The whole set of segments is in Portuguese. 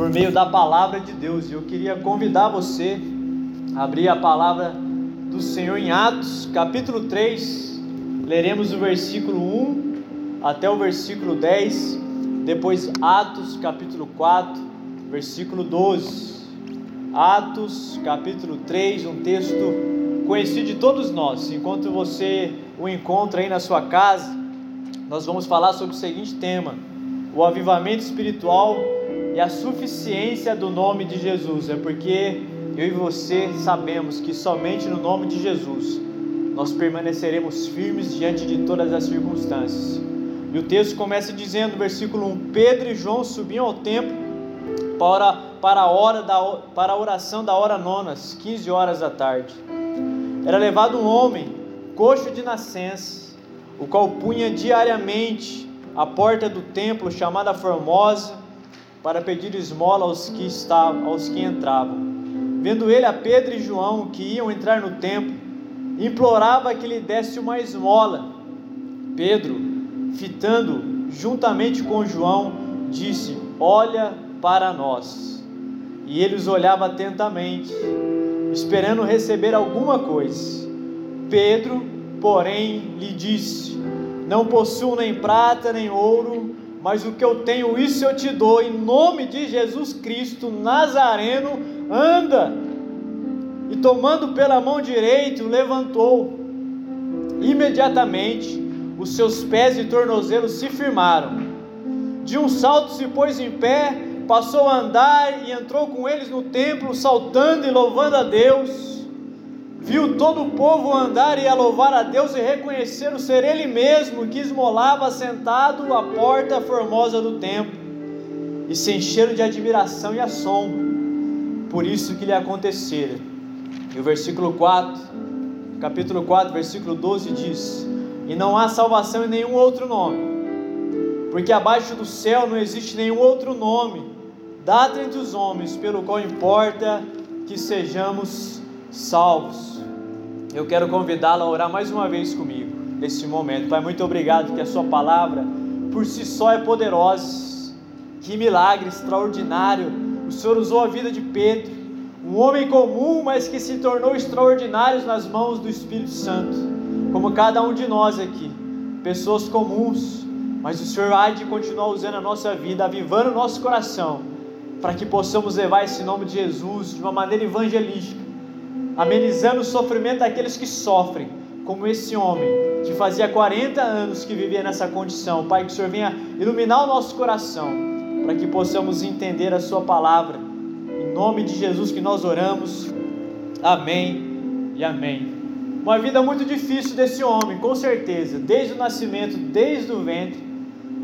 por meio da palavra de Deus. E eu queria convidar você a abrir a palavra do Senhor em Atos, capítulo 3. Leremos o versículo 1 até o versículo 10, depois Atos, capítulo 4, versículo 12. Atos, capítulo 3, um texto conhecido de todos nós. Enquanto você o encontra aí na sua casa, nós vamos falar sobre o seguinte tema: o avivamento espiritual e a suficiência do nome de Jesus. É porque eu e você sabemos que somente no nome de Jesus nós permaneceremos firmes diante de todas as circunstâncias. E o texto começa dizendo, versículo 1: Pedro e João subiam ao templo para, para, a, hora da, para a oração da hora nonas, 15 horas da tarde. Era levado um homem, coxo de nascença, o qual punha diariamente a porta do templo chamada Formosa para pedir esmola aos que estavam, aos que entravam. Vendo ele a Pedro e João que iam entrar no templo, implorava que lhe desse uma esmola. Pedro, fitando juntamente com João, disse: Olha para nós. E ele os olhava atentamente, esperando receber alguma coisa. Pedro, porém, lhe disse: Não possuo nem prata nem ouro, mas o que eu tenho, isso eu te dou, em nome de Jesus Cristo Nazareno, anda. E tomando pela mão direita, levantou. Imediatamente, os seus pés e tornozelos se firmaram. De um salto se pôs em pé, passou a andar e entrou com eles no templo, saltando e louvando a Deus viu todo o povo andar e a louvar a Deus e reconhecer o ser Ele mesmo que esmolava sentado à porta formosa do templo, e se encheram de admiração e assombro por isso que lhe acontecera. E o versículo 4, capítulo 4, versículo 12 diz: E não há salvação em nenhum outro nome, porque abaixo do céu não existe nenhum outro nome dado entre os homens pelo qual importa que sejamos salvos. Eu quero convidá-lo a orar mais uma vez comigo nesse momento. Pai, muito obrigado que a Sua palavra por si só é poderosa. Que milagre extraordinário. O Senhor usou a vida de Pedro, um homem comum, mas que se tornou extraordinário nas mãos do Espírito Santo, como cada um de nós aqui, pessoas comuns, mas o Senhor há de continuar usando a nossa vida, avivando o nosso coração, para que possamos levar esse nome de Jesus de uma maneira evangelística amenizando o sofrimento daqueles que sofrem, como esse homem que fazia 40 anos que vivia nessa condição. Pai, que o Senhor venha iluminar o nosso coração, para que possamos entender a Sua palavra. Em nome de Jesus que nós oramos. Amém e amém. Uma vida muito difícil desse homem, com certeza, desde o nascimento, desde o ventre.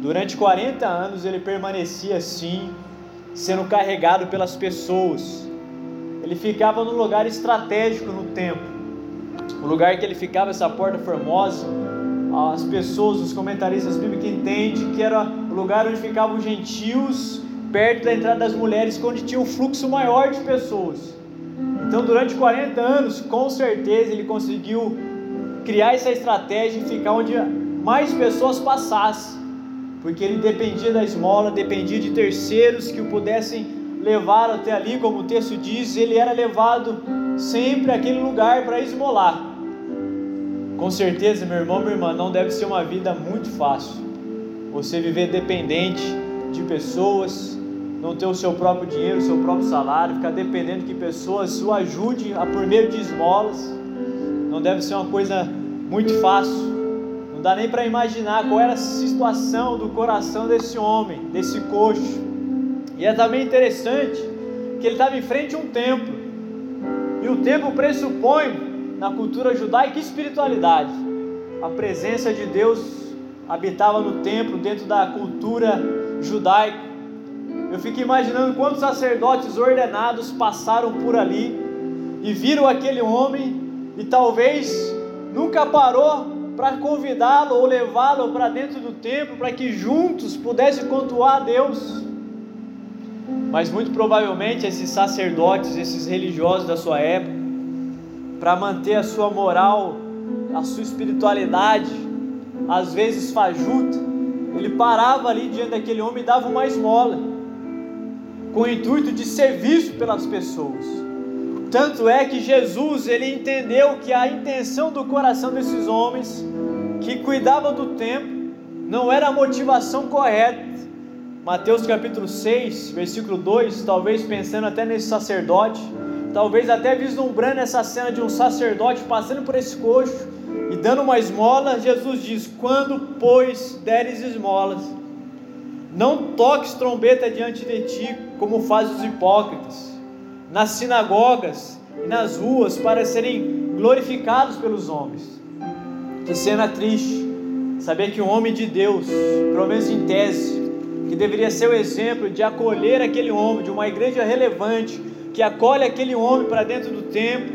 Durante 40 anos ele permanecia assim, sendo carregado pelas pessoas ele ficava num lugar estratégico no templo. O lugar que ele ficava, essa porta formosa, as pessoas, os comentaristas bíblicos entendem que era o lugar onde ficavam os gentios, perto da entrada das mulheres, onde tinha um fluxo maior de pessoas. Então, durante 40 anos, com certeza, ele conseguiu criar essa estratégia e ficar onde mais pessoas passassem, porque ele dependia da esmola, dependia de terceiros que o pudessem levaram até ali, como o texto diz, ele era levado sempre àquele lugar para esmolar. Com certeza, meu irmão, minha irmã, não deve ser uma vida muito fácil. Você viver dependente de pessoas, não ter o seu próprio dinheiro, o seu próprio salário, ficar dependendo que pessoas o ajudem a por meio de esmolas, não deve ser uma coisa muito fácil. Não dá nem para imaginar qual era a situação do coração desse homem, desse coxo e é também interessante que ele estava em frente a um templo. E o templo pressupõe, na cultura judaica, espiritualidade. A presença de Deus habitava no templo, dentro da cultura judaica. Eu fico imaginando quantos sacerdotes ordenados passaram por ali e viram aquele homem e talvez nunca parou para convidá-lo ou levá-lo para dentro do templo para que juntos pudessem cultuar a Deus. Mas muito provavelmente esses sacerdotes, esses religiosos da sua época, para manter a sua moral, a sua espiritualidade, às vezes fajuta, ele parava ali diante daquele homem e dava uma esmola. com o intuito de ser visto pelas pessoas. Tanto é que Jesus, ele entendeu que a intenção do coração desses homens que cuidavam do templo não era a motivação correta. Mateus capítulo 6, versículo 2, talvez pensando até nesse sacerdote, talvez até vislumbrando essa cena de um sacerdote passando por esse coxo e dando uma esmola, Jesus diz: Quando, pois, deres esmolas, não toques trombeta diante de ti, como fazem os hipócritas, nas sinagogas e nas ruas, para serem glorificados pelos homens. Que cena triste saber que um homem de Deus, pelo menos em tese, que deveria ser o exemplo de acolher aquele homem, de uma igreja relevante, que acolhe aquele homem para dentro do templo,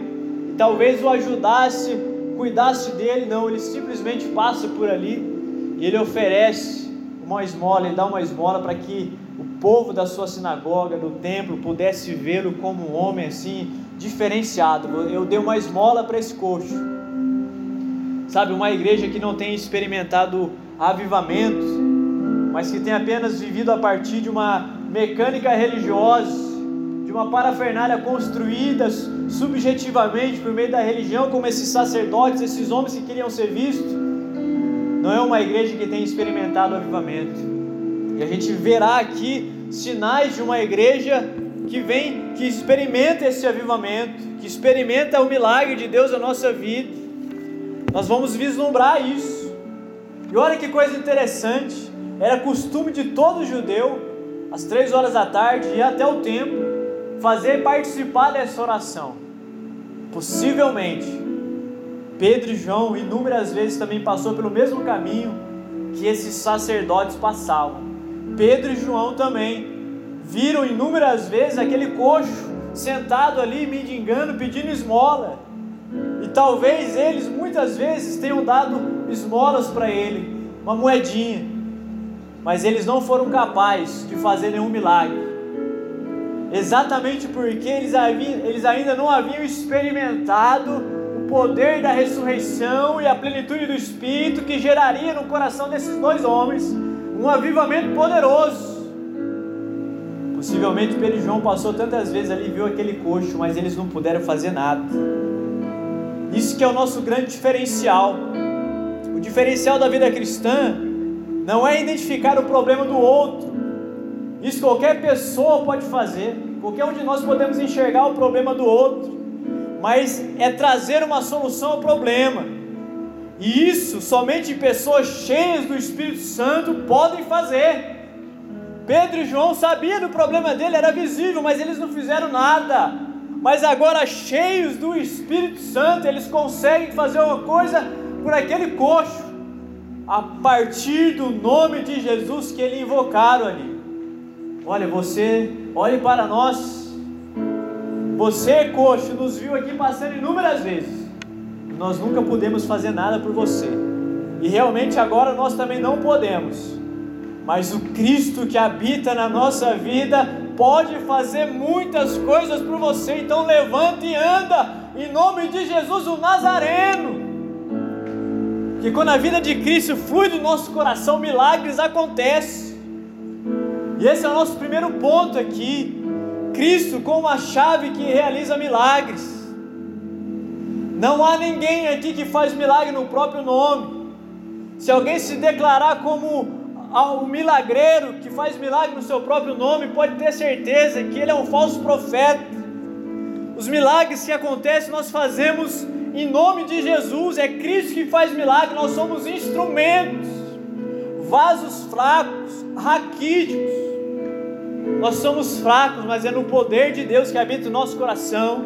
e talvez o ajudasse, cuidasse dele, não, ele simplesmente passa por ali e ele oferece uma esmola, ele dá uma esmola para que o povo da sua sinagoga, do templo, pudesse vê-lo como um homem assim, diferenciado. Eu dei uma esmola para esse coxo. Sabe, uma igreja que não tem experimentado avivamentos, mas que tem apenas vivido a partir de uma mecânica religiosa, de uma parafernália construída subjetivamente por meio da religião, como esses sacerdotes, esses homens que queriam ser vistos, não é uma igreja que tem experimentado avivamento. E a gente verá aqui sinais de uma igreja que vem, que experimenta esse avivamento, que experimenta o milagre de Deus na nossa vida. Nós vamos vislumbrar isso. E olha que coisa interessante, era costume de todo judeu, às três horas da tarde, ir até o templo fazer participar dessa oração. Possivelmente, Pedro e João inúmeras vezes também passou pelo mesmo caminho que esses sacerdotes passavam. Pedro e João também viram inúmeras vezes aquele coxo sentado ali mendigando, pedindo esmola. E talvez eles muitas vezes tenham dado esmolas para ele, uma moedinha. Mas eles não foram capazes de fazer nenhum milagre exatamente porque eles, haviam, eles ainda não haviam experimentado o poder da ressurreição e a plenitude do Espírito que geraria no coração desses dois homens um avivamento poderoso. Possivelmente Pedro e João passou tantas vezes ali, viu aquele coxo, mas eles não puderam fazer nada. Isso que é o nosso grande diferencial. O diferencial da vida cristã não é identificar o problema do outro, isso qualquer pessoa pode fazer, qualquer um de nós podemos enxergar o problema do outro, mas é trazer uma solução ao problema. E isso somente pessoas cheias do Espírito Santo podem fazer. Pedro e João sabiam do problema dele, era visível, mas eles não fizeram nada. Mas agora, cheios do Espírito Santo, eles conseguem fazer uma coisa por aquele coxo, a partir do nome de Jesus que eles invocaram ali. Olha, você, olhe para nós. Você, coxo, nos viu aqui passando inúmeras vezes. Nós nunca pudemos fazer nada por você. E realmente agora nós também não podemos. Mas o Cristo que habita na nossa vida pode fazer muitas coisas por você. Então levante e anda em nome de Jesus o Nazareno. Que quando a vida de Cristo flui do nosso coração, milagres acontecem. E esse é o nosso primeiro ponto aqui. Cristo como a chave que realiza milagres. Não há ninguém aqui que faz milagre no próprio nome. Se alguém se declarar como o milagreiro que faz milagre no seu próprio nome, pode ter certeza que ele é um falso profeta. Os milagres que acontecem nós fazemos em nome de Jesus, é Cristo que faz milagre, nós somos instrumentos, vasos fracos, raquíticos nós somos fracos, mas é no poder de Deus que habita o nosso coração.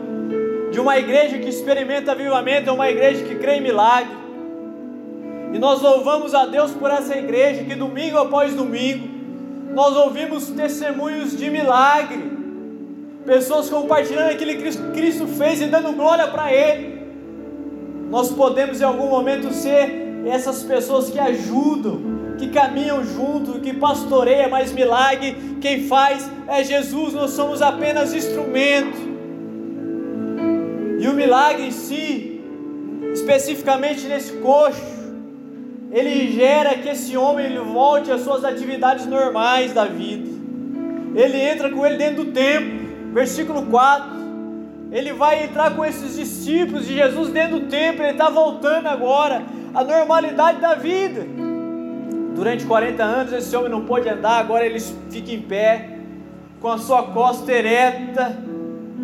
De uma igreja que experimenta avivamento, é uma igreja que crê em milagre. E nós louvamos a Deus por essa igreja que domingo após domingo nós ouvimos testemunhos de milagre. Pessoas compartilhando aquilo que Cristo fez e dando glória para Ele. Nós podemos em algum momento ser essas pessoas que ajudam que caminham junto, que pastoreia, mas milagre quem faz é Jesus, nós somos apenas instrumento. E o milagre em si, especificamente nesse coxo, ele gera que esse homem ele volte às suas atividades normais da vida. ele entra com ele dentro do templo. Versículo 4. Ele vai entrar com esses discípulos de Jesus dentro do templo, ele está voltando agora à normalidade da vida. Durante 40 anos esse homem não pôde andar, agora ele fica em pé, com a sua costa ereta,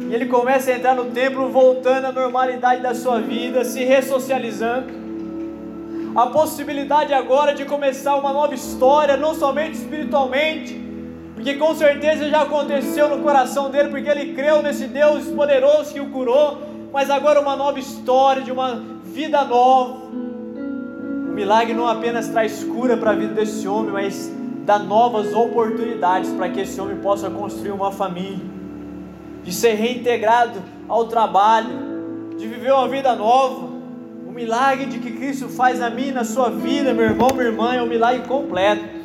e ele começa a entrar no templo, voltando à normalidade da sua vida, se ressocializando. A possibilidade agora de começar uma nova história, não somente espiritualmente, porque com certeza já aconteceu no coração dele, porque ele creu nesse Deus poderoso que o curou, mas agora uma nova história, de uma vida nova. O milagre não apenas traz cura para a vida desse homem, mas dá novas oportunidades para que esse homem possa construir uma família, de ser reintegrado ao trabalho, de viver uma vida nova. O milagre de que Cristo faz minha e na sua vida, meu irmão, minha irmã, é um milagre completo.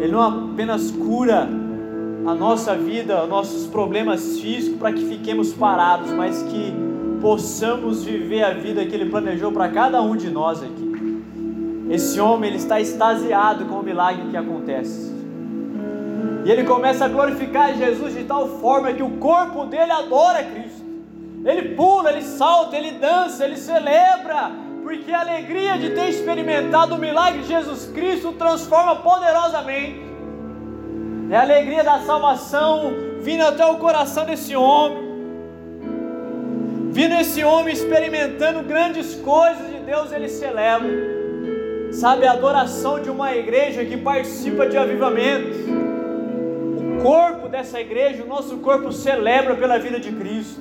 Ele não apenas cura a nossa vida, nossos problemas físicos para que fiquemos parados, mas que possamos viver a vida que Ele planejou para cada um de nós aqui. Esse homem ele está extasiado com o milagre que acontece. E ele começa a glorificar Jesus de tal forma que o corpo dele adora Cristo. Ele pula, ele salta, ele dança, ele celebra, porque a alegria de ter experimentado o milagre de Jesus Cristo transforma poderosamente. É a alegria da salvação vindo até o coração desse homem. Vindo esse homem experimentando grandes coisas de Deus, ele celebra. Sabe, a adoração de uma igreja que participa de avivamento. O corpo dessa igreja, o nosso corpo celebra pela vida de Cristo.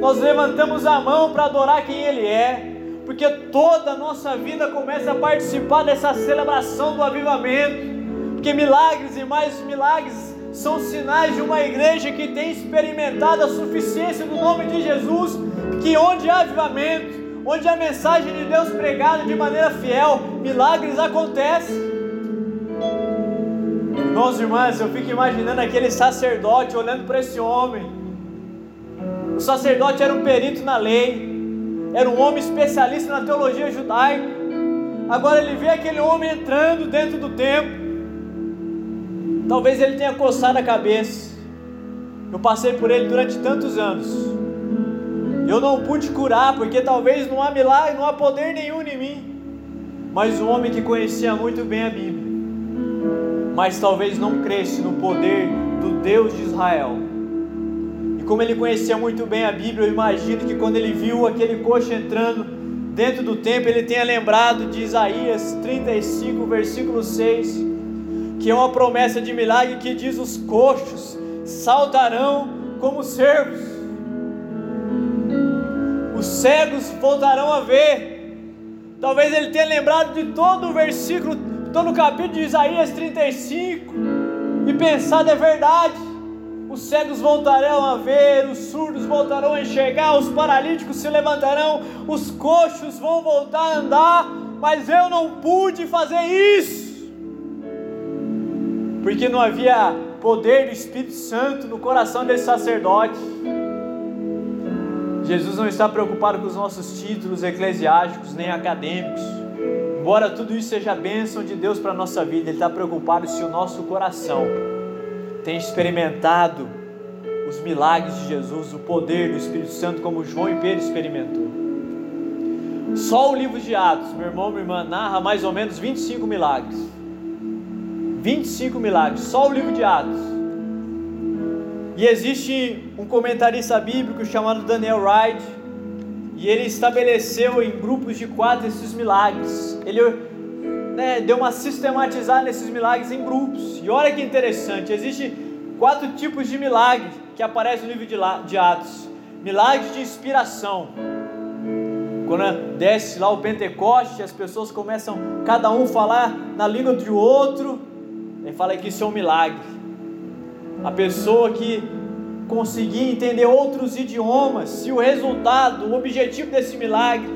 Nós levantamos a mão para adorar quem Ele é porque toda a nossa vida começa a participar dessa celebração do avivamento, porque milagres e mais milagres são sinais de uma igreja que tem experimentado a suficiência do nome de Jesus, que onde há avivamento, onde a mensagem de Deus pregada de maneira fiel, milagres acontecem. Irmãos irmãs, eu fico imaginando aquele sacerdote olhando para esse homem. O sacerdote era um perito na lei, era um homem especialista na teologia judaica. Agora ele vê aquele homem entrando dentro do templo. Talvez ele tenha coçado a cabeça. Eu passei por ele durante tantos anos. Eu não pude curar, porque talvez não há milagre, não há poder nenhum em mim. Mas um homem que conhecia muito bem a Bíblia, mas talvez não cresce no poder do Deus de Israel como ele conhecia muito bem a Bíblia, eu imagino que quando ele viu aquele coxo entrando dentro do templo, ele tenha lembrado de Isaías 35, versículo 6, que é uma promessa de milagre que diz: Os coxos saltarão como servos, os cegos voltarão a ver. Talvez ele tenha lembrado de todo o versículo, todo o capítulo de Isaías 35 e pensado: é verdade os cegos voltarão a ver, os surdos voltarão a enxergar, os paralíticos se levantarão, os coxos vão voltar a andar, mas eu não pude fazer isso, porque não havia poder do Espírito Santo no coração desse sacerdote. Jesus não está preocupado com os nossos títulos eclesiásticos nem acadêmicos, embora tudo isso seja bênção de Deus para a nossa vida, Ele está preocupado se o nosso coração tem experimentado os milagres de Jesus, o poder do Espírito Santo, como João e Pedro experimentou. Só o livro de Atos, meu irmão, minha irmã, narra mais ou menos 25 milagres. 25 milagres, só o livro de Atos. E existe um comentarista bíblico chamado Daniel Wright, e ele estabeleceu em grupos de quatro esses milagres. Ele né, deu uma sistematizada nesses milagres em grupos. E olha que interessante, existe quatro tipos de milagres que aparecem no livro de Atos. Milagres de inspiração. Quando desce lá o Pentecoste, as pessoas começam cada um falar na língua do outro. Ele fala que isso é um milagre. A pessoa que conseguir entender outros idiomas, se o resultado, o objetivo desse milagre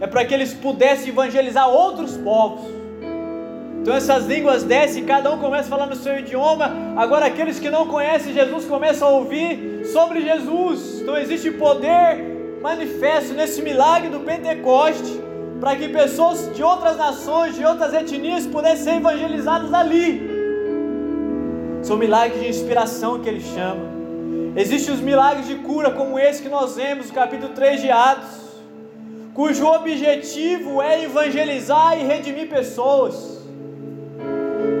é para que eles pudessem evangelizar outros povos. Então essas línguas descem, cada um começa a falar no seu idioma. Agora aqueles que não conhecem Jesus começam a ouvir sobre Jesus. Então existe poder manifesto nesse milagre do Pentecoste para que pessoas de outras nações, de outras etnias pudessem ser evangelizadas ali. São milagres de inspiração que ele chama. Existem os milagres de cura, como esse que nós vemos no capítulo 3 de Atos, cujo objetivo é evangelizar e redimir pessoas.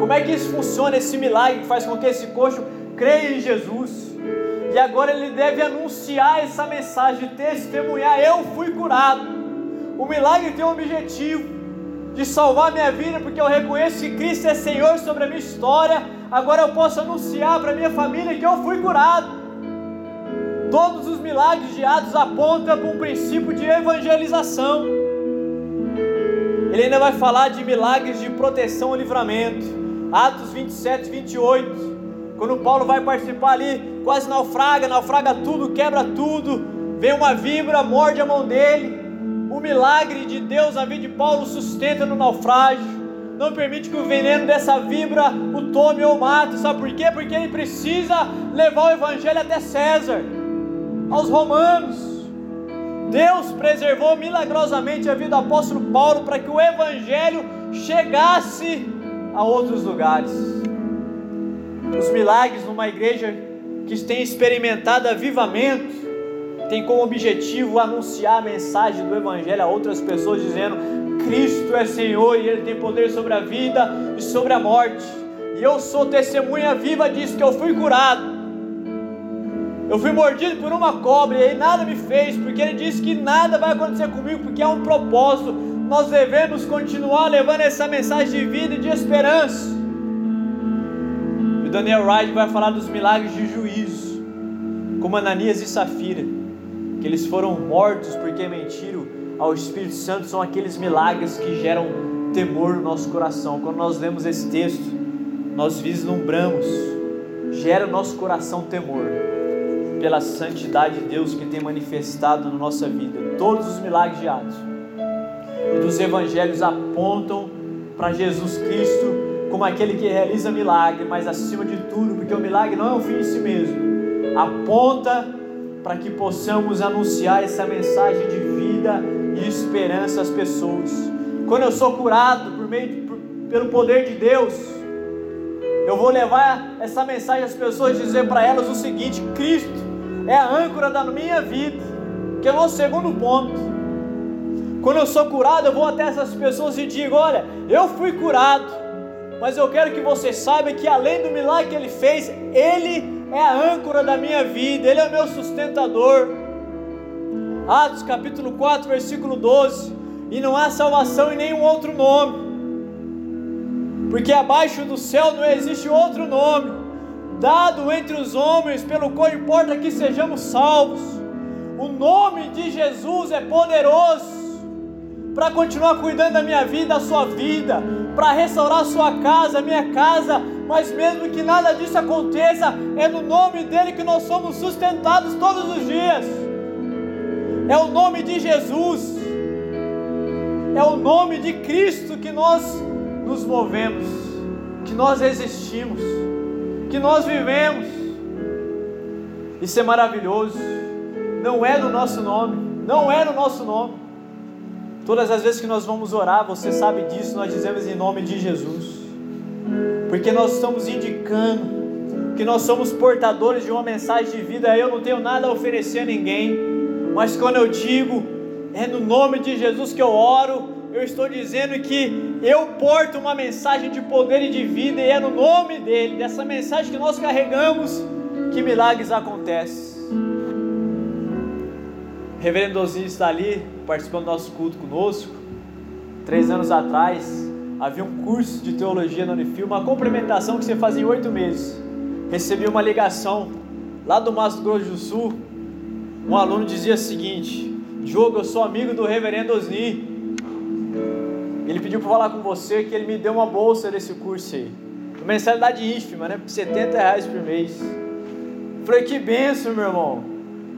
Como é que isso funciona, esse milagre que faz com que esse coxo creia em Jesus? E agora ele deve anunciar essa mensagem, testemunhar: Eu fui curado. O milagre tem um objetivo de salvar minha vida, porque eu reconheço que Cristo é Senhor sobre a minha história. Agora eu posso anunciar para minha família que eu fui curado. Todos os milagres de Atos apontam para um princípio de evangelização. Ele ainda vai falar de milagres de proteção e livramento. Atos 27, 28. Quando Paulo vai participar ali, quase naufraga, naufraga tudo, quebra tudo. Vem uma vibra, morde a mão dele o milagre de Deus na vida de Paulo sustenta no naufrágio. Não permite que o veneno dessa vibra o tome ou mate. Sabe por quê? Porque ele precisa levar o evangelho até César, aos romanos. Deus preservou milagrosamente a vida do apóstolo Paulo para que o evangelho chegasse a outros lugares. Os milagres numa igreja que tem experimentado avivamento tem como objetivo anunciar a mensagem do Evangelho a outras pessoas, dizendo: Cristo é Senhor e Ele tem poder sobre a vida e sobre a morte. E eu sou testemunha viva disso, que eu fui curado. Eu fui mordido por uma cobra e nada me fez, porque Ele disse que nada vai acontecer comigo, porque é um propósito. Nós devemos continuar levando essa mensagem de vida e de esperança. E Daniel Wright vai falar dos milagres de juízo, como Ananias e Safira que eles foram mortos porque mentiram ao Espírito Santo, são aqueles milagres que geram temor no nosso coração. Quando nós lemos esse texto, nós vislumbramos, gera no nosso coração temor pela santidade de Deus que tem manifestado na nossa vida. Todos os milagres de Atos e dos evangelhos apontam para Jesus Cristo como aquele que realiza milagre, mas acima de tudo, porque o milagre não é um fim em si mesmo, aponta para que possamos anunciar essa mensagem de vida e esperança às pessoas. Quando eu sou curado por meio por, pelo poder de Deus, eu vou levar essa mensagem às pessoas e dizer para elas o seguinte: Cristo é a âncora da minha vida, que é o nosso segundo ponto. Quando eu sou curado, eu vou até essas pessoas e digo: Olha, eu fui curado, mas eu quero que você saiba que além do milagre que ele fez, ele é a âncora da minha vida, Ele é o meu sustentador. Atos capítulo 4, versículo 12: E não há salvação em nenhum outro nome, porque abaixo do céu não existe outro nome, dado entre os homens, pelo qual importa que sejamos salvos. O nome de Jesus é poderoso para continuar cuidando da minha vida, da sua vida, para restaurar a sua casa, a minha casa, mas mesmo que nada disso aconteça, é no nome dele que nós somos sustentados todos os dias. É o nome de Jesus, é o nome de Cristo que nós nos movemos, que nós existimos, que nós vivemos. Isso é maravilhoso. Não é no nosso nome, não é no nosso nome. Todas as vezes que nós vamos orar, você sabe disso, nós dizemos em nome de Jesus, porque nós estamos indicando que nós somos portadores de uma mensagem de vida. Eu não tenho nada a oferecer a ninguém, mas quando eu digo é no nome de Jesus que eu oro, eu estou dizendo que eu porto uma mensagem de poder e de vida, e é no nome dele, dessa mensagem que nós carregamos, que milagres acontecem. Reverendo Ozinho está ali, participando do nosso culto conosco. Três anos atrás, havia um curso de teologia na Unifil, uma complementação que você fazia em oito meses. Recebi uma ligação lá do Mato Grosso do Sul. Um aluno dizia o seguinte: Diogo, eu sou amigo do Reverendo Osni. Ele pediu para falar com você que ele me deu uma bolsa desse curso aí. Uma mensalidade ínfima, né? Por 70 reais por mês. Falei, que benção, meu irmão.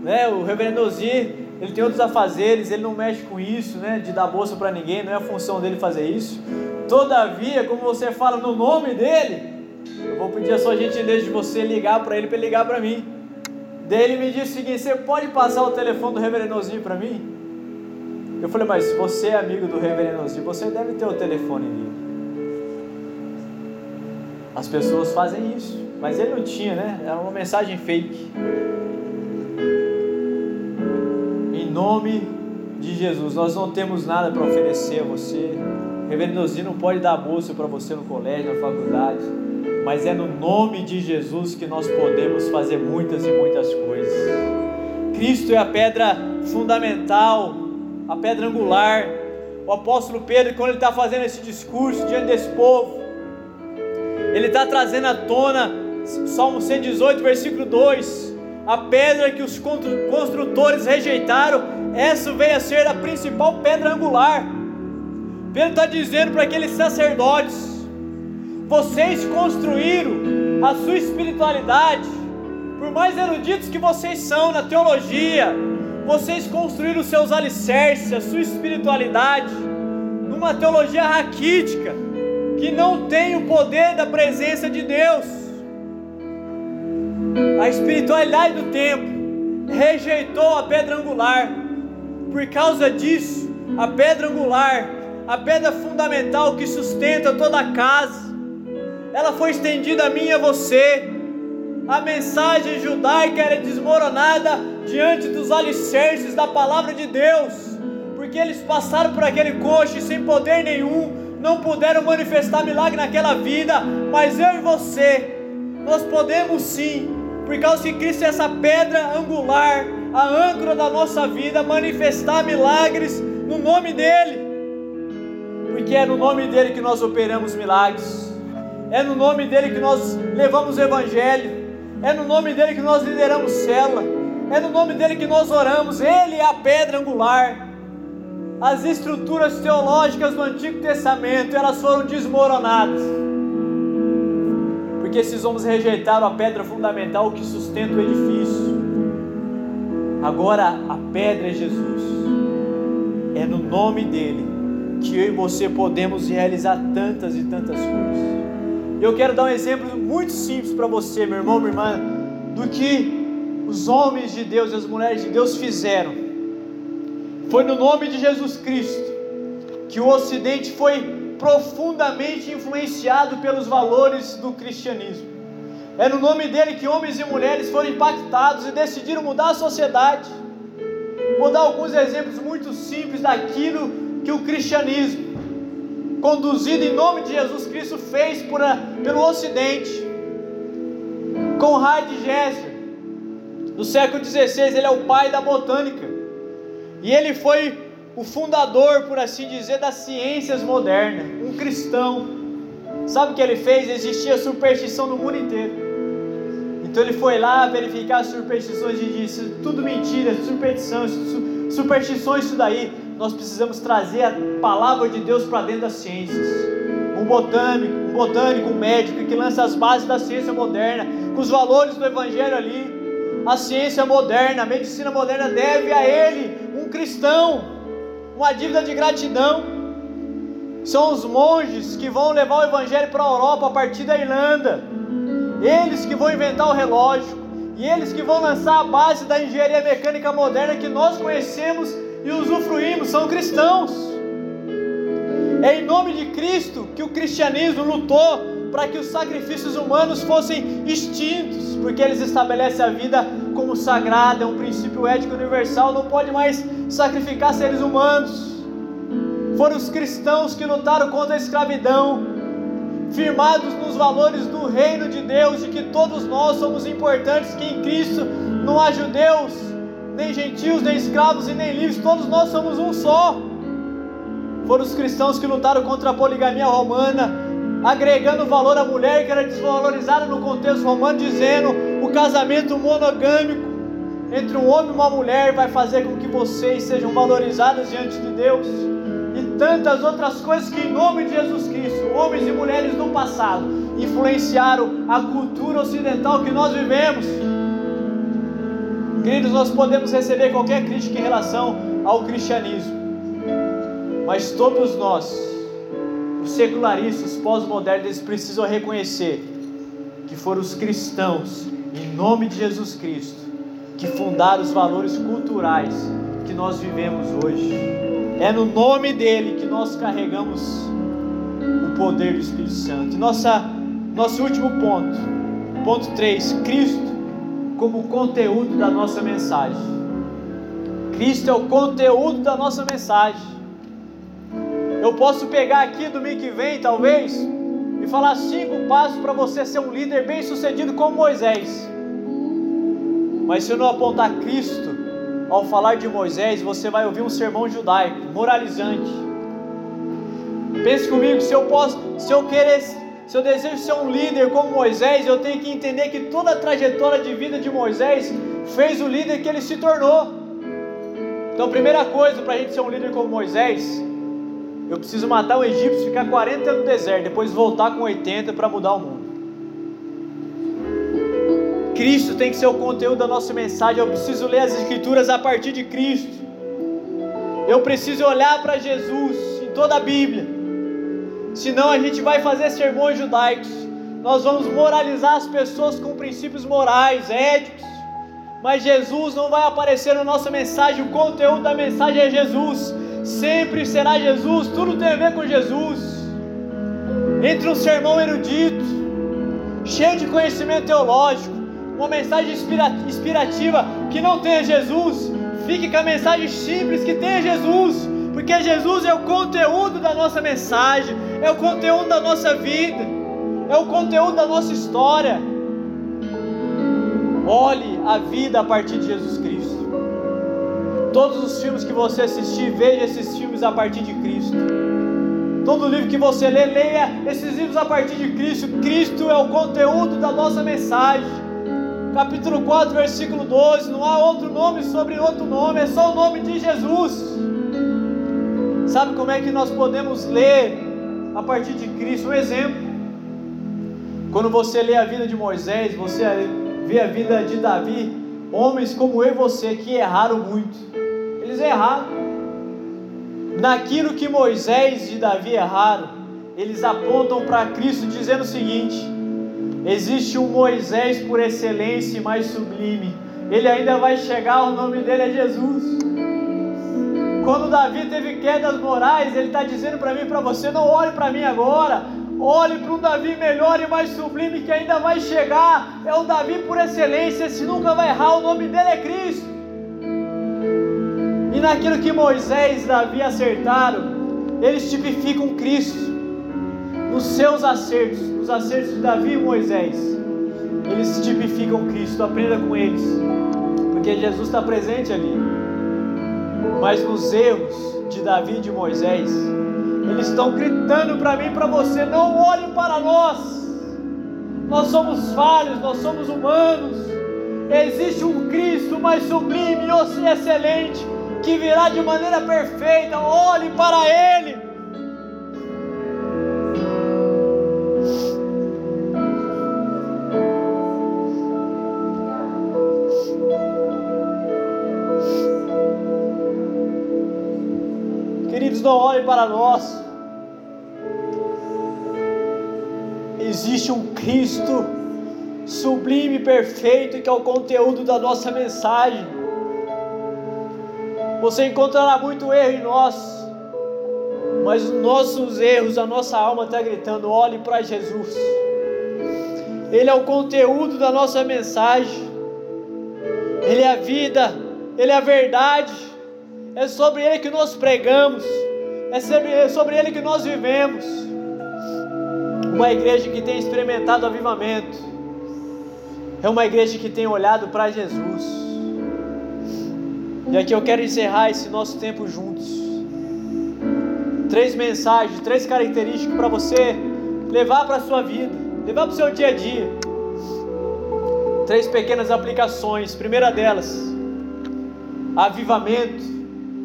Né? O Reverendo Osni ele tem outros afazeres, ele não mexe com isso, né? De dar bolsa para ninguém, não é a função dele fazer isso. Todavia, como você fala no nome dele, eu vou pedir a sua gentileza de você ligar para ele, para ligar para mim. Daí ele me disse o seguinte: você pode passar o telefone do reverendozinho para mim? Eu falei, mas você é amigo do reverendozinho, você deve ter o telefone dele. As pessoas fazem isso. Mas ele não tinha, né? Era uma mensagem fake. Nome de Jesus, nós não temos nada para oferecer a você. Reverendo Osino não pode dar bolsa para você no colégio, na faculdade, mas é no nome de Jesus que nós podemos fazer muitas e muitas coisas. Cristo é a pedra fundamental, a pedra angular. O apóstolo Pedro, quando ele está fazendo esse discurso diante desse povo, ele está trazendo à tona, Salmo 118, versículo 2: a pedra que os construtores rejeitaram, essa veio a ser a principal pedra angular. Pedro está dizendo para aqueles sacerdotes: vocês construíram a sua espiritualidade, por mais eruditos que vocês são na teologia, vocês construíram os seus alicerces, a sua espiritualidade, numa teologia raquítica, que não tem o poder da presença de Deus. A espiritualidade do tempo rejeitou a pedra angular. Por causa disso, a pedra angular, a pedra fundamental que sustenta toda a casa, ela foi estendida a mim e a você a mensagem judaica era desmoronada diante dos alicerces da palavra de Deus, porque eles passaram por aquele coche sem poder nenhum, não puderam manifestar milagre naquela vida, mas eu e você, nós podemos sim, por causa que Cristo é essa pedra angular, a âncora da nossa vida, manifestar milagres no nome dEle, porque é no nome dEle que nós operamos milagres, é no nome dEle que nós levamos o Evangelho, é no nome dele que nós lideramos cela. É no nome dele que nós oramos. Ele é a pedra angular. As estruturas teológicas do Antigo Testamento, elas foram desmoronadas. Porque esses homens rejeitaram a pedra fundamental que sustenta o edifício. Agora a pedra é Jesus. É no nome dele que eu e você podemos realizar tantas e tantas coisas. Eu quero dar um exemplo muito simples para você, meu irmão, minha irmã, do que os homens de Deus e as mulheres de Deus fizeram. Foi no nome de Jesus Cristo que o Ocidente foi profundamente influenciado pelos valores do cristianismo. É no nome dele que homens e mulheres foram impactados e decidiram mudar a sociedade. Vou dar alguns exemplos muito simples daquilo que o cristianismo conduzido em nome de Jesus Cristo, fez por a, pelo Ocidente. Conrad Gessler, no século XVI, ele é o pai da botânica. E ele foi o fundador, por assim dizer, das ciências modernas, um cristão. Sabe o que ele fez? Existia superstição no mundo inteiro. Então ele foi lá verificar as superstições e disse: tudo mentira, superstição, superstições, isso daí nós precisamos trazer a palavra de Deus para dentro das ciências. Um botânico, um botânico, um médico que lança as bases da ciência moderna, com os valores do evangelho ali. A ciência moderna, a medicina moderna deve a ele, um cristão, uma dívida de gratidão. São os monges que vão levar o evangelho para a Europa a partir da Irlanda. Eles que vão inventar o relógio. E eles que vão lançar a base da engenharia mecânica moderna que nós conhecemos e usufruímos, são cristãos. É em nome de Cristo que o cristianismo lutou para que os sacrifícios humanos fossem extintos, porque eles estabelecem a vida como sagrada, é um princípio ético universal, não pode mais sacrificar seres humanos. Foram os cristãos que lutaram contra a escravidão, firmados nos valores do reino de Deus, de que todos nós somos importantes, que em Cristo não há judeus, nem gentios, nem escravos e nem livres, todos nós somos um só. Foram os cristãos que lutaram contra a poligamia romana, agregando valor à mulher que era desvalorizada no contexto romano, dizendo o casamento monogâmico entre um homem e uma mulher vai fazer com que vocês sejam valorizados diante de Deus. E tantas outras coisas que, em nome de Jesus Cristo, homens e mulheres do passado influenciaram a cultura ocidental que nós vivemos. Queridos, nós podemos receber qualquer crítica em relação ao cristianismo, mas todos nós, os secularistas, os pós-modernos, eles precisam reconhecer que foram os cristãos, em nome de Jesus Cristo, que fundaram os valores culturais que nós vivemos hoje. É no nome dele que nós carregamos o poder do Espírito Santo. Nossa, nosso último ponto Ponto 3: Cristo como conteúdo da nossa mensagem. Cristo é o conteúdo da nossa mensagem. Eu posso pegar aqui domingo que vem, talvez, e falar cinco passos para você ser um líder bem sucedido como Moisés. Mas se eu não apontar Cristo ao falar de Moisés, você vai ouvir um sermão judaico, moralizante. Pense comigo, se eu posso, se eu querer se eu desejo ser um líder como Moisés, eu tenho que entender que toda a trajetória de vida de Moisés fez o líder que ele se tornou. Então, primeira coisa para a gente ser um líder como Moisés, eu preciso matar o egípcio, ficar 40 anos no deserto, depois voltar com 80 para mudar o mundo. Cristo tem que ser o conteúdo da nossa mensagem. Eu preciso ler as Escrituras a partir de Cristo. Eu preciso olhar para Jesus em toda a Bíblia. Senão a gente vai fazer sermões judaicos. Nós vamos moralizar as pessoas com princípios morais, éticos. Mas Jesus não vai aparecer na nossa mensagem. O conteúdo da mensagem é Jesus. Sempre será Jesus. Tudo tem a ver com Jesus. Entre um sermão erudito, cheio de conhecimento teológico, uma mensagem inspirativa que não tenha Jesus, fique com a mensagem simples que tenha Jesus porque Jesus é o conteúdo da nossa mensagem, é o conteúdo da nossa vida, é o conteúdo da nossa história. Olhe a vida a partir de Jesus Cristo. Todos os filmes que você assistir, veja esses filmes a partir de Cristo. Todo livro que você lê, leia esses livros a partir de Cristo. Cristo é o conteúdo da nossa mensagem. Capítulo 4, versículo 12. Não há outro nome sobre outro nome, é só o nome de Jesus. Sabe como é que nós podemos ler a partir de Cristo? Um exemplo. Quando você lê a vida de Moisés, você vê a vida de Davi, homens como eu e você que erraram muito. Eles erraram. Naquilo que Moisés e Davi erraram, eles apontam para Cristo dizendo o seguinte: existe um Moisés por excelência e mais sublime. Ele ainda vai chegar, o nome dele é Jesus. Quando Davi teve quedas morais, ele está dizendo para mim e para você: não olhe para mim agora, olhe para um Davi melhor e mais sublime que ainda vai chegar. É o Davi por excelência, esse nunca vai errar, o nome dele é Cristo. E naquilo que Moisés e Davi acertaram, eles tipificam Cristo. Nos seus acertos, nos acertos de Davi e Moisés, eles tipificam Cristo. Aprenda com eles, porque Jesus está presente ali. Mas nos erros de Davi e de Moisés, eles estão gritando para mim e para você: não olhem para nós. Nós somos falhos, nós somos humanos. Existe um Cristo mais sublime e excelente que virá de maneira perfeita. Olhe para Ele. Não olhem para nós. Existe um Cristo sublime perfeito que é o conteúdo da nossa mensagem. Você encontrará muito erro em nós, mas os nossos erros, a nossa alma está gritando: olhe para Jesus. Ele é o conteúdo da nossa mensagem, Ele é a vida, Ele é a verdade, é sobre Ele que nós pregamos é sobre, é sobre Ele que nós vivemos. Uma igreja que tem experimentado avivamento, é uma igreja que tem olhado para Jesus. E aqui eu quero encerrar esse nosso tempo juntos. Três mensagens, três características para você levar para a sua vida, levar para o seu dia a dia. Três pequenas aplicações. Primeira delas, avivamento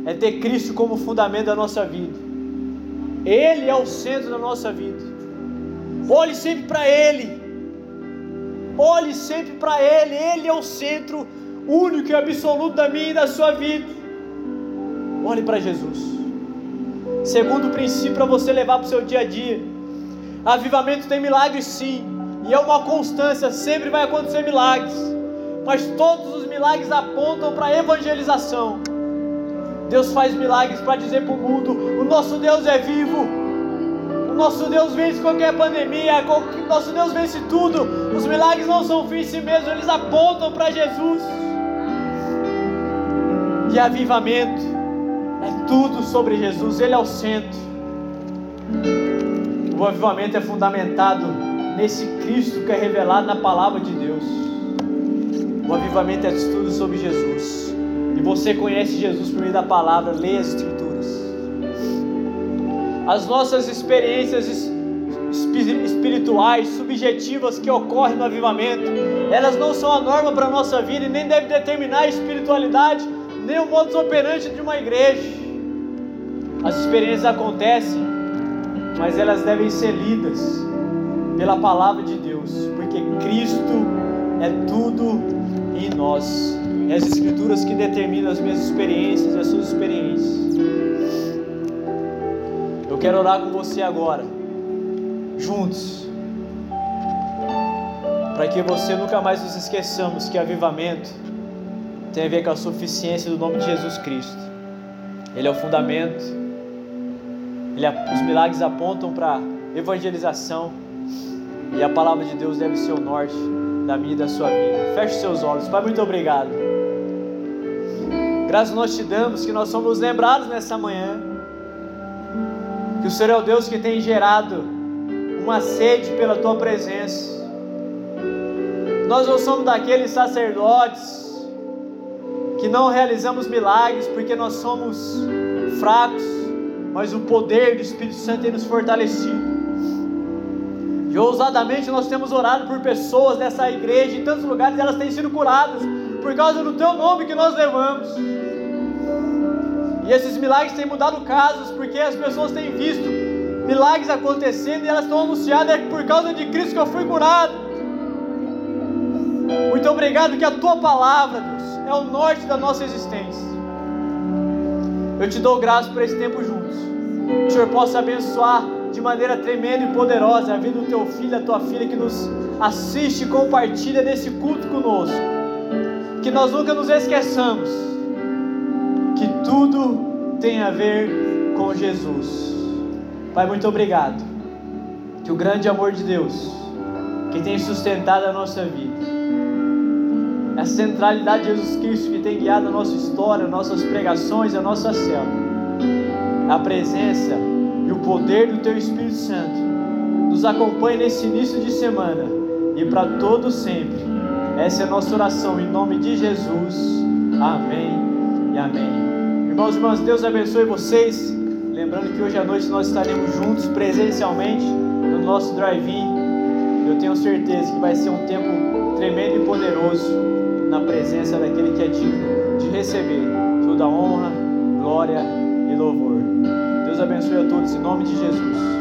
é ter Cristo como fundamento da nossa vida. Ele é o centro da nossa vida. Olhe sempre para Ele. Olhe sempre para Ele. Ele é o centro único e absoluto da minha e da sua vida. Olhe para Jesus. Segundo princípio para você levar para o seu dia a dia. Avivamento tem milagres sim. E é uma constância, sempre vai acontecer milagres. Mas todos os milagres apontam para a evangelização. Deus faz milagres para dizer para o mundo: o nosso Deus é vivo, o Nosso Deus vence qualquer pandemia, nosso Deus vence tudo. Os milagres não são fins em si mesmos, eles apontam para Jesus. E avivamento é tudo sobre Jesus, Ele é o centro. O avivamento é fundamentado nesse Cristo que é revelado na palavra de Deus. O avivamento é tudo sobre Jesus. E você conhece Jesus por meio da palavra, leia as Escrituras. As nossas experiências espirituais, subjetivas que ocorrem no avivamento, elas não são a norma para a nossa vida e nem devem determinar a espiritualidade, nem o modus operandi de uma igreja. As experiências acontecem mas elas devem ser lidas pela palavra de Deus, porque Cristo é tudo em nós. É as Escrituras que determinam as minhas experiências e as suas experiências. Eu quero orar com você agora, juntos, para que você nunca mais nos esqueçamos que avivamento tem a ver com a suficiência do nome de Jesus Cristo. Ele é o fundamento ele, os milagres apontam para evangelização e a palavra de Deus deve ser o norte da minha e da sua vida. Feche seus olhos. Pai, muito obrigado. Graças nós te damos que nós somos lembrados nessa manhã que o Senhor é o Deus que tem gerado uma sede pela tua presença. Nós não somos daqueles sacerdotes que não realizamos milagres porque nós somos fracos mas o poder do Espírito Santo tem nos fortalecido. E ousadamente nós temos orado por pessoas dessa igreja, em tantos lugares elas têm sido curadas, por causa do teu nome que nós levamos. E esses milagres têm mudado casos, porque as pessoas têm visto milagres acontecendo e elas estão anunciando, é por causa de Cristo que eu fui curado. Muito obrigado que a tua palavra, Deus, é o norte da nossa existência. Eu te dou graça por esse tempo juntos. Que o Senhor possa abençoar de maneira tremenda e poderosa a vida do teu filho, a tua filha que nos assiste e compartilha desse culto conosco. Que nós nunca nos esqueçamos que tudo tem a ver com Jesus. Pai, muito obrigado. Que o grande amor de Deus, que tem sustentado a nossa vida, a centralidade de Jesus Cristo que tem guiado a nossa história, nossas pregações, a nossa célula. A presença e o poder do Teu Espírito Santo nos acompanhe nesse início de semana e para todo sempre. Essa é a nossa oração em nome de Jesus. Amém e amém. Irmãos e irmãs, Deus abençoe vocês. Lembrando que hoje à noite nós estaremos juntos presencialmente no nosso drive-in. Eu tenho certeza que vai ser um tempo tremendo e poderoso na presença daquele que é digno de receber toda honra, glória e louvor. Deus abençoe a todos em nome de Jesus.